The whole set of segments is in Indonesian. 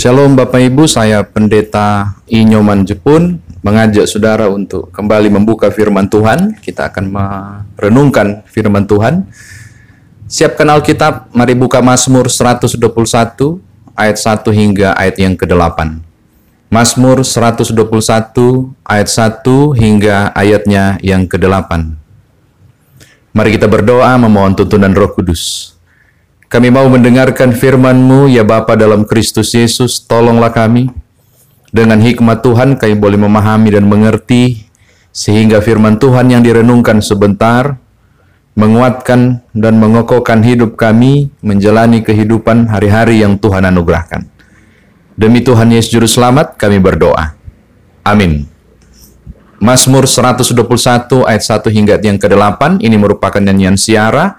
Shalom Bapak Ibu, saya Pendeta Inyoman Jepun mengajak saudara untuk kembali membuka firman Tuhan. Kita akan merenungkan firman Tuhan. Siapkan Alkitab, mari buka Mazmur 121 ayat 1 hingga ayat yang ke-8. Mazmur 121 ayat 1 hingga ayatnya yang ke-8. Mari kita berdoa memohon tuntunan Roh Kudus. Kami mau mendengarkan firman-Mu, ya Bapa dalam Kristus Yesus, tolonglah kami. Dengan hikmat Tuhan kami boleh memahami dan mengerti, sehingga firman Tuhan yang direnungkan sebentar, menguatkan dan mengokohkan hidup kami menjalani kehidupan hari-hari yang Tuhan anugerahkan. Demi Tuhan Yesus Juru Selamat, kami berdoa. Amin. Mazmur 121 ayat 1 hingga yang ke-8, ini merupakan nyanyian siara,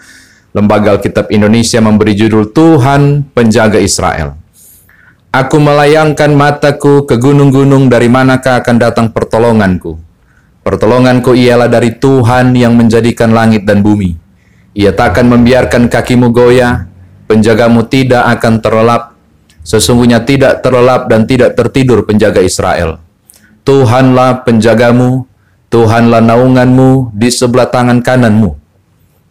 Lembaga Alkitab Indonesia memberi judul Tuhan Penjaga Israel. Aku melayangkan mataku ke gunung-gunung dari manakah akan datang pertolonganku. Pertolonganku ialah dari Tuhan yang menjadikan langit dan bumi. Ia takkan membiarkan kakimu goyah, penjagamu tidak akan terlelap. Sesungguhnya tidak terlelap dan tidak tertidur penjaga Israel. Tuhanlah penjagamu, Tuhanlah naunganmu di sebelah tangan kananmu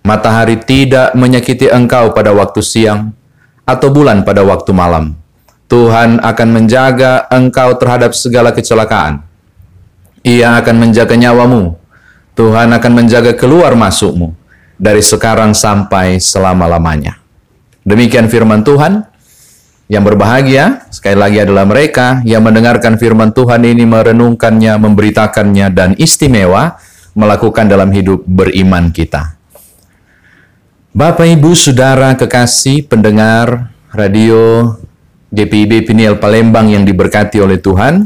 Matahari tidak menyakiti engkau pada waktu siang atau bulan pada waktu malam. Tuhan akan menjaga engkau terhadap segala kecelakaan. Ia akan menjaga nyawamu. Tuhan akan menjaga keluar masukmu dari sekarang sampai selama-lamanya. Demikian firman Tuhan. Yang berbahagia sekali lagi adalah mereka yang mendengarkan firman Tuhan ini merenungkannya, memberitakannya dan istimewa melakukan dalam hidup beriman kita. Bapak Ibu Saudara kekasih pendengar radio GPIB Piniel Palembang yang diberkati oleh Tuhan.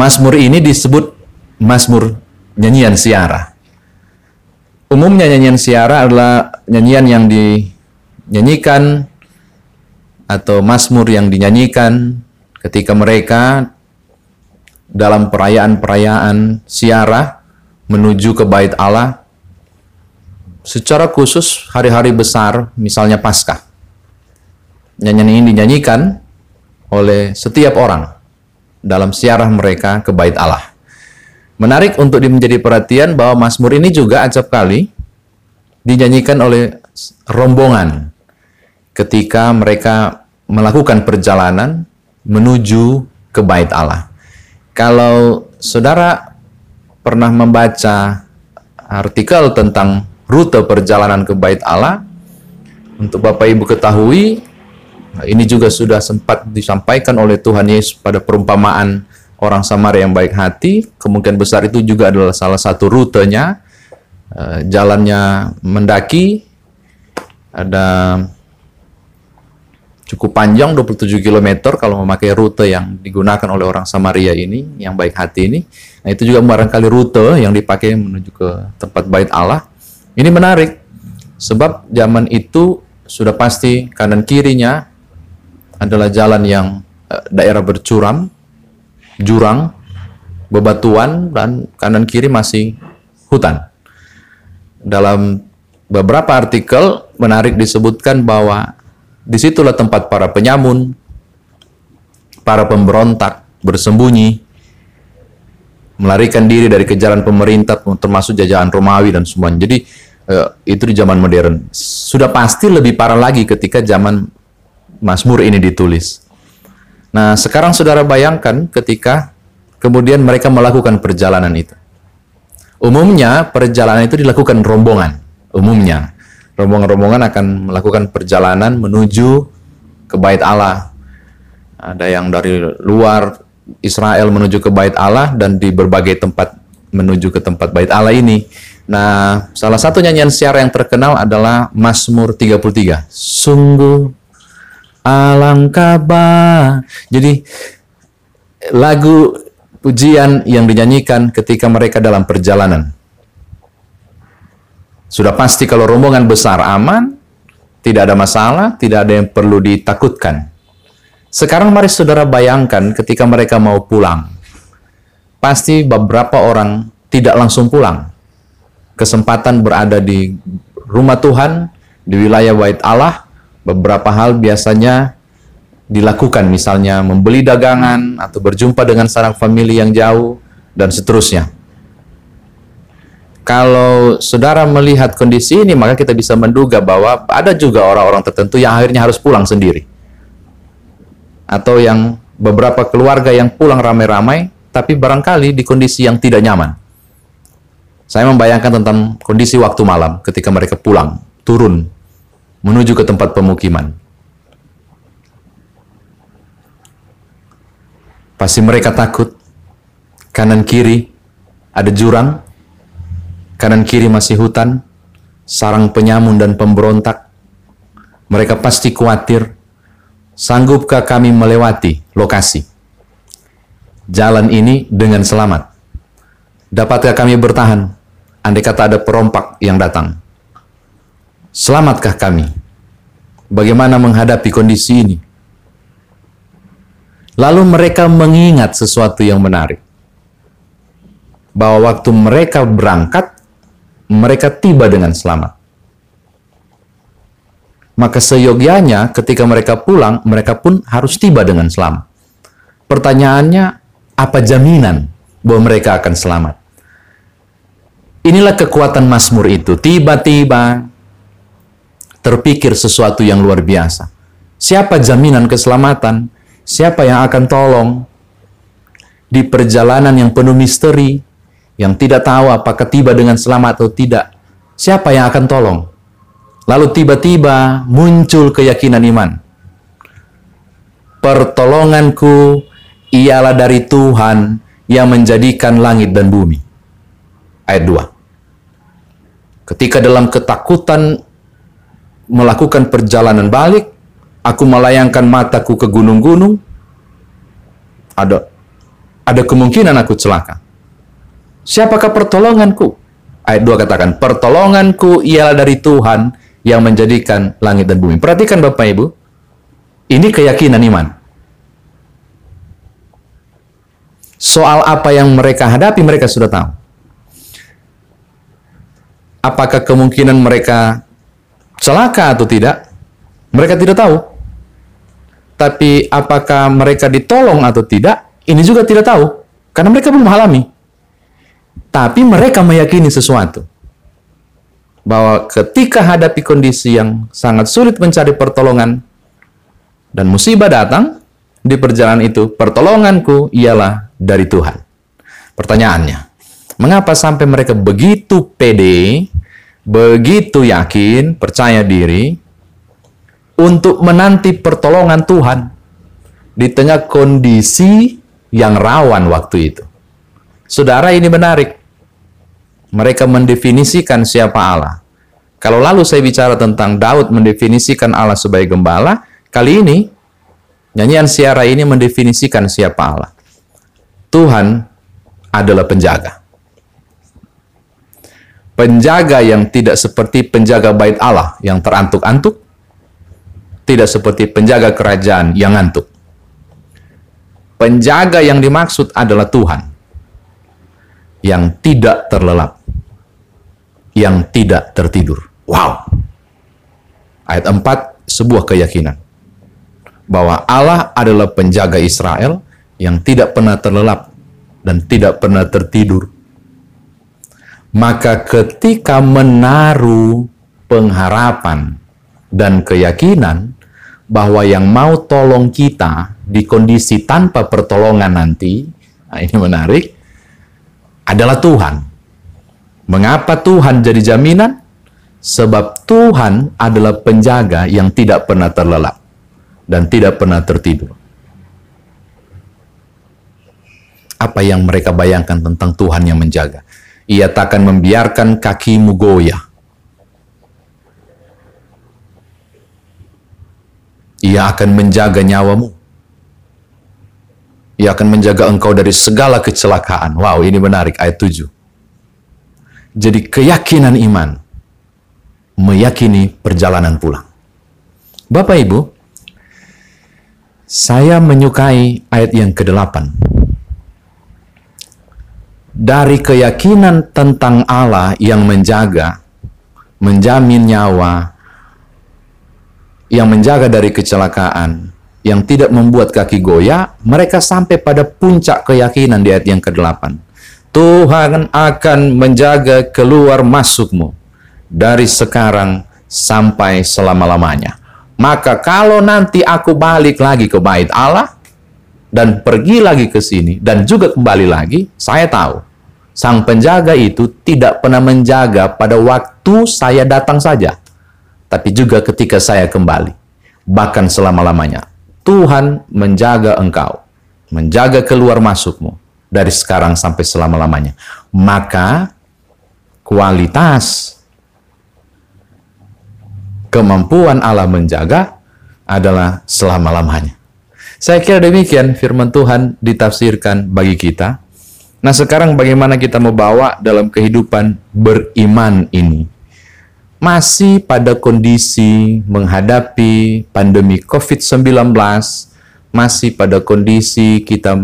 Mazmur ini disebut Mazmur nyanyian siara. Umumnya nyanyian siara adalah nyanyian yang dinyanyikan atau Mazmur yang dinyanyikan ketika mereka dalam perayaan-perayaan siara menuju ke bait Allah secara khusus hari-hari besar, misalnya Paskah. Nyanyian ini dinyanyikan oleh setiap orang dalam siarah mereka ke bait Allah. Menarik untuk menjadi perhatian bahwa Mazmur ini juga acap kali dinyanyikan oleh rombongan ketika mereka melakukan perjalanan menuju ke bait Allah. Kalau saudara pernah membaca artikel tentang rute perjalanan ke Bait Allah. Untuk Bapak Ibu ketahui, ini juga sudah sempat disampaikan oleh Tuhan Yesus pada perumpamaan orang Samaria yang baik hati. Kemungkinan besar itu juga adalah salah satu rutenya. Eh, jalannya mendaki, ada cukup panjang 27 km kalau memakai rute yang digunakan oleh orang Samaria ini yang baik hati ini. Nah, itu juga barangkali rute yang dipakai menuju ke tempat bait Allah. Ini menarik sebab zaman itu sudah pasti kanan kirinya adalah jalan yang eh, daerah bercuram, jurang, bebatuan dan kanan kiri masih hutan. Dalam beberapa artikel menarik disebutkan bahwa di situlah tempat para penyamun, para pemberontak bersembunyi, melarikan diri dari kejaran pemerintah termasuk jajahan Romawi dan semuanya. Jadi uh, itu di zaman modern. Sudah pasti lebih parah lagi ketika zaman Mazmur ini ditulis. Nah, sekarang saudara bayangkan ketika kemudian mereka melakukan perjalanan itu. Umumnya perjalanan itu dilakukan rombongan. Umumnya rombongan-rombongan akan melakukan perjalanan menuju ke Bait Allah. Ada yang dari luar Israel menuju ke Bait Allah dan di berbagai tempat menuju ke tempat Bait Allah ini Nah, salah satu nyanyian siara yang terkenal adalah Mazmur 33. Sungguh alangkah bah. Jadi lagu pujian yang dinyanyikan ketika mereka dalam perjalanan. Sudah pasti kalau rombongan besar aman, tidak ada masalah, tidak ada yang perlu ditakutkan. Sekarang mari saudara bayangkan ketika mereka mau pulang. Pasti beberapa orang tidak langsung pulang kesempatan berada di rumah Tuhan, di wilayah Wait Allah, beberapa hal biasanya dilakukan misalnya membeli dagangan atau berjumpa dengan sanak famili yang jauh dan seterusnya. Kalau saudara melihat kondisi ini, maka kita bisa menduga bahwa ada juga orang-orang tertentu yang akhirnya harus pulang sendiri. Atau yang beberapa keluarga yang pulang ramai-ramai, tapi barangkali di kondisi yang tidak nyaman. Saya membayangkan tentang kondisi waktu malam ketika mereka pulang, turun, menuju ke tempat pemukiman. Pasti mereka takut, kanan kiri ada jurang, Kanan kiri masih hutan, sarang penyamun dan pemberontak. Mereka pasti khawatir, sanggupkah kami melewati lokasi jalan ini dengan selamat? Dapatkah kami bertahan andai kata ada perompak yang datang? Selamatkah kami? Bagaimana menghadapi kondisi ini? Lalu mereka mengingat sesuatu yang menarik. Bahwa waktu mereka berangkat, mereka tiba dengan selamat. Maka seyogyanya ketika mereka pulang, mereka pun harus tiba dengan selamat. Pertanyaannya, apa jaminan bahwa mereka akan selamat? Inilah kekuatan Mazmur itu. Tiba-tiba terpikir sesuatu yang luar biasa. Siapa jaminan keselamatan? Siapa yang akan tolong? Di perjalanan yang penuh misteri, yang tidak tahu apakah tiba dengan selamat atau tidak, siapa yang akan tolong? Lalu tiba-tiba muncul keyakinan iman. Pertolonganku ialah dari Tuhan yang menjadikan langit dan bumi. Ayat 2. Ketika dalam ketakutan melakukan perjalanan balik, aku melayangkan mataku ke gunung-gunung, ada ada kemungkinan aku celaka. Siapakah pertolonganku? Ayat 2 katakan, pertolonganku ialah dari Tuhan yang menjadikan langit dan bumi. Perhatikan Bapak Ibu, ini keyakinan iman. Soal apa yang mereka hadapi, mereka sudah tahu. Apakah kemungkinan mereka celaka atau tidak? Mereka tidak tahu. Tapi apakah mereka ditolong atau tidak? Ini juga tidak tahu. Karena mereka belum mengalami. Tapi mereka meyakini sesuatu. Bahwa ketika hadapi kondisi yang sangat sulit mencari pertolongan dan musibah datang di perjalanan itu, pertolonganku ialah dari Tuhan. Pertanyaannya, mengapa sampai mereka begitu pede, begitu yakin, percaya diri untuk menanti pertolongan Tuhan di tengah kondisi yang rawan waktu itu? Saudara ini menarik mereka mendefinisikan siapa Allah. Kalau lalu saya bicara tentang Daud mendefinisikan Allah sebagai gembala, kali ini nyanyian siara ini mendefinisikan siapa Allah. Tuhan adalah penjaga. Penjaga yang tidak seperti penjaga bait Allah yang terantuk-antuk, tidak seperti penjaga kerajaan yang ngantuk. Penjaga yang dimaksud adalah Tuhan yang tidak terlelap yang tidak tertidur. Wow. Ayat 4 sebuah keyakinan bahwa Allah adalah penjaga Israel yang tidak pernah terlelap dan tidak pernah tertidur. Maka ketika menaruh pengharapan dan keyakinan bahwa yang mau tolong kita di kondisi tanpa pertolongan nanti, nah ini menarik, adalah Tuhan Mengapa Tuhan jadi jaminan? Sebab Tuhan adalah penjaga yang tidak pernah terlelap dan tidak pernah tertidur. Apa yang mereka bayangkan tentang Tuhan yang menjaga? Ia tak akan membiarkan kakimu goyah. Ia akan menjaga nyawamu. Ia akan menjaga engkau dari segala kecelakaan. Wow, ini menarik ayat 7. Jadi keyakinan iman meyakini perjalanan pulang. Bapak Ibu, saya menyukai ayat yang ke-8. Dari keyakinan tentang Allah yang menjaga, menjamin nyawa, yang menjaga dari kecelakaan, yang tidak membuat kaki goyah, mereka sampai pada puncak keyakinan di ayat yang ke-8. Tuhan akan menjaga keluar masukmu dari sekarang sampai selama-lamanya. Maka kalau nanti aku balik lagi ke bait Allah dan pergi lagi ke sini dan juga kembali lagi, saya tahu sang penjaga itu tidak pernah menjaga pada waktu saya datang saja, tapi juga ketika saya kembali, bahkan selama-lamanya. Tuhan menjaga engkau, menjaga keluar masukmu dari sekarang sampai selama-lamanya. Maka kualitas kemampuan Allah menjaga adalah selama-lamanya. Saya kira demikian firman Tuhan ditafsirkan bagi kita. Nah sekarang bagaimana kita membawa dalam kehidupan beriman ini? masih pada kondisi menghadapi pandemi COVID-19, masih pada kondisi kita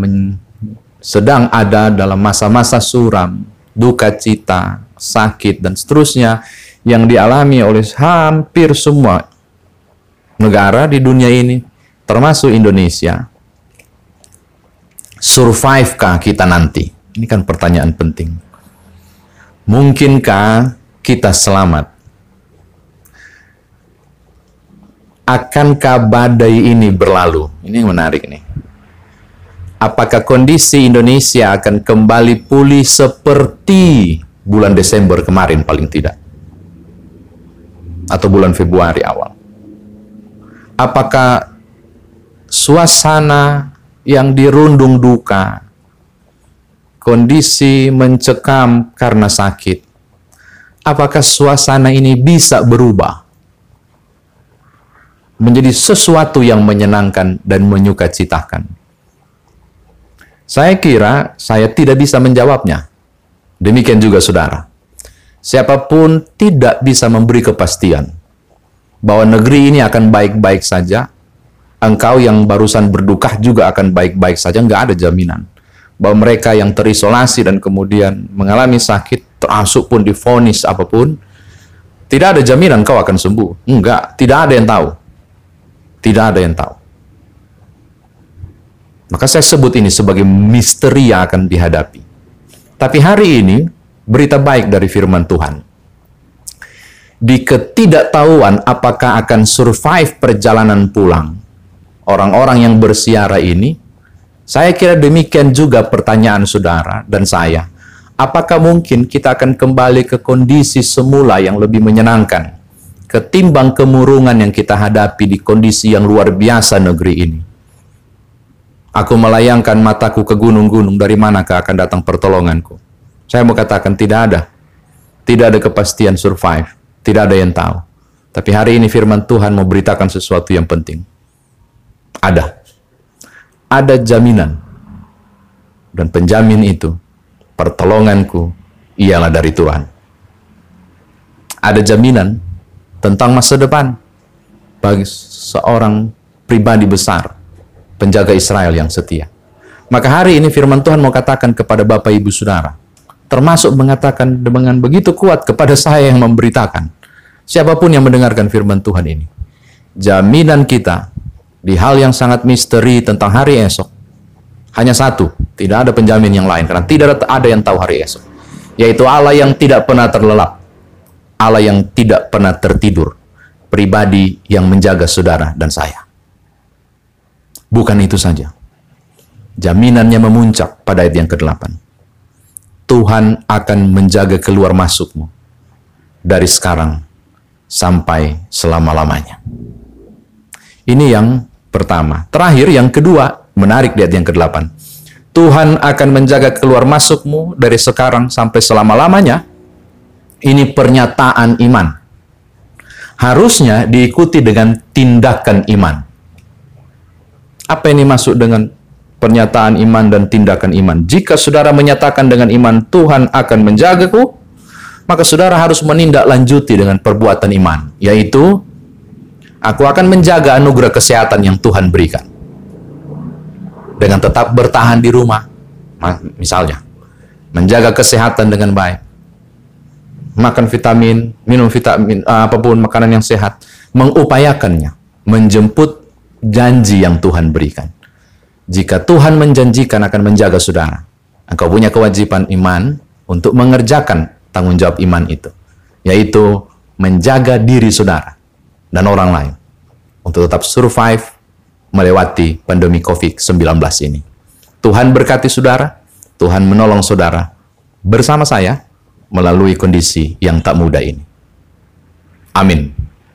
sedang ada dalam masa-masa suram, duka cita, sakit, dan seterusnya yang dialami oleh hampir semua negara di dunia ini, termasuk Indonesia. Survivekah kita nanti? Ini kan pertanyaan penting. Mungkinkah kita selamat? akankah badai ini berlalu? Ini yang menarik nih. Apakah kondisi Indonesia akan kembali pulih seperti bulan Desember kemarin paling tidak? Atau bulan Februari awal? Apakah suasana yang dirundung duka, kondisi mencekam karena sakit, apakah suasana ini bisa berubah? menjadi sesuatu yang menyenangkan dan menyukacitakan? Saya kira saya tidak bisa menjawabnya. Demikian juga saudara. Siapa pun tidak bisa memberi kepastian bahwa negeri ini akan baik-baik saja. Engkau yang barusan berduka juga akan baik-baik saja. Enggak ada jaminan bahwa mereka yang terisolasi dan kemudian mengalami sakit, termasuk pun difonis apa pun, tidak ada jaminan kau akan sembuh. Enggak, tidak ada yang tahu. Tidak ada yang tahu. Maka saya sebut ini sebagai misteri yang akan dihadapi. Tapi hari ini, berita baik dari firman Tuhan. Di ketidaktahuan apakah akan survive perjalanan pulang, orang-orang yang bersiara ini, saya kira demikian juga pertanyaan saudara dan saya. Apakah mungkin kita akan kembali ke kondisi semula yang lebih menyenangkan? ketimbang kemurungan yang kita hadapi di kondisi yang luar biasa negeri ini. Aku melayangkan mataku ke gunung-gunung, dari manakah akan datang pertolonganku? Saya mau katakan tidak ada. Tidak ada kepastian survive. Tidak ada yang tahu. Tapi hari ini firman Tuhan mau beritakan sesuatu yang penting. Ada. Ada jaminan. Dan penjamin itu, pertolonganku ialah dari Tuhan. Ada jaminan tentang masa depan bagi seorang pribadi besar, penjaga Israel yang setia. Maka hari ini firman Tuhan mau katakan kepada Bapak Ibu Saudara, termasuk mengatakan dengan begitu kuat kepada saya yang memberitakan, siapa pun yang mendengarkan firman Tuhan ini, jaminan kita di hal yang sangat misteri tentang hari esok, hanya satu, tidak ada penjamin yang lain, karena tidak ada yang tahu hari esok, yaitu Allah yang tidak pernah terlelap, Allah yang tidak pernah tertidur, pribadi yang menjaga saudara dan saya. Bukan itu saja. Jaminannya memuncak pada ayat yang ke-8. Tuhan akan menjaga keluar masukmu dari sekarang sampai selama-lamanya. Ini yang pertama. Terakhir, yang kedua, menarik di ayat yang ke-8. Tuhan akan menjaga keluar masukmu dari sekarang sampai selama-lamanya ini pernyataan iman. Harusnya diikuti dengan tindakan iman. Apa ini masuk dengan pernyataan iman dan tindakan iman? Jika saudara menyatakan dengan iman Tuhan akan menjagaku, maka saudara harus menindaklanjuti dengan perbuatan iman, yaitu aku akan menjaga anugerah kesehatan yang Tuhan berikan. Dengan tetap bertahan di rumah, misalnya, menjaga kesehatan dengan baik, makan vitamin, minum vitamin, uh, apa pun makanan yang sehat, mengupayakannya, menjemput janji yang Tuhan berikan. Jika Tuhan menjanjikan akan menjaga saudara, engkau punya kewajiban iman untuk mengerjakan tanggung jawab iman itu, yaitu menjaga diri saudara dan orang lain untuk tetap survive melewati pandemi COVID-19 ini. Tuhan berkati saudara, Tuhan menolong saudara bersama saya melalui kondisi yang tak mudah ini. Amin.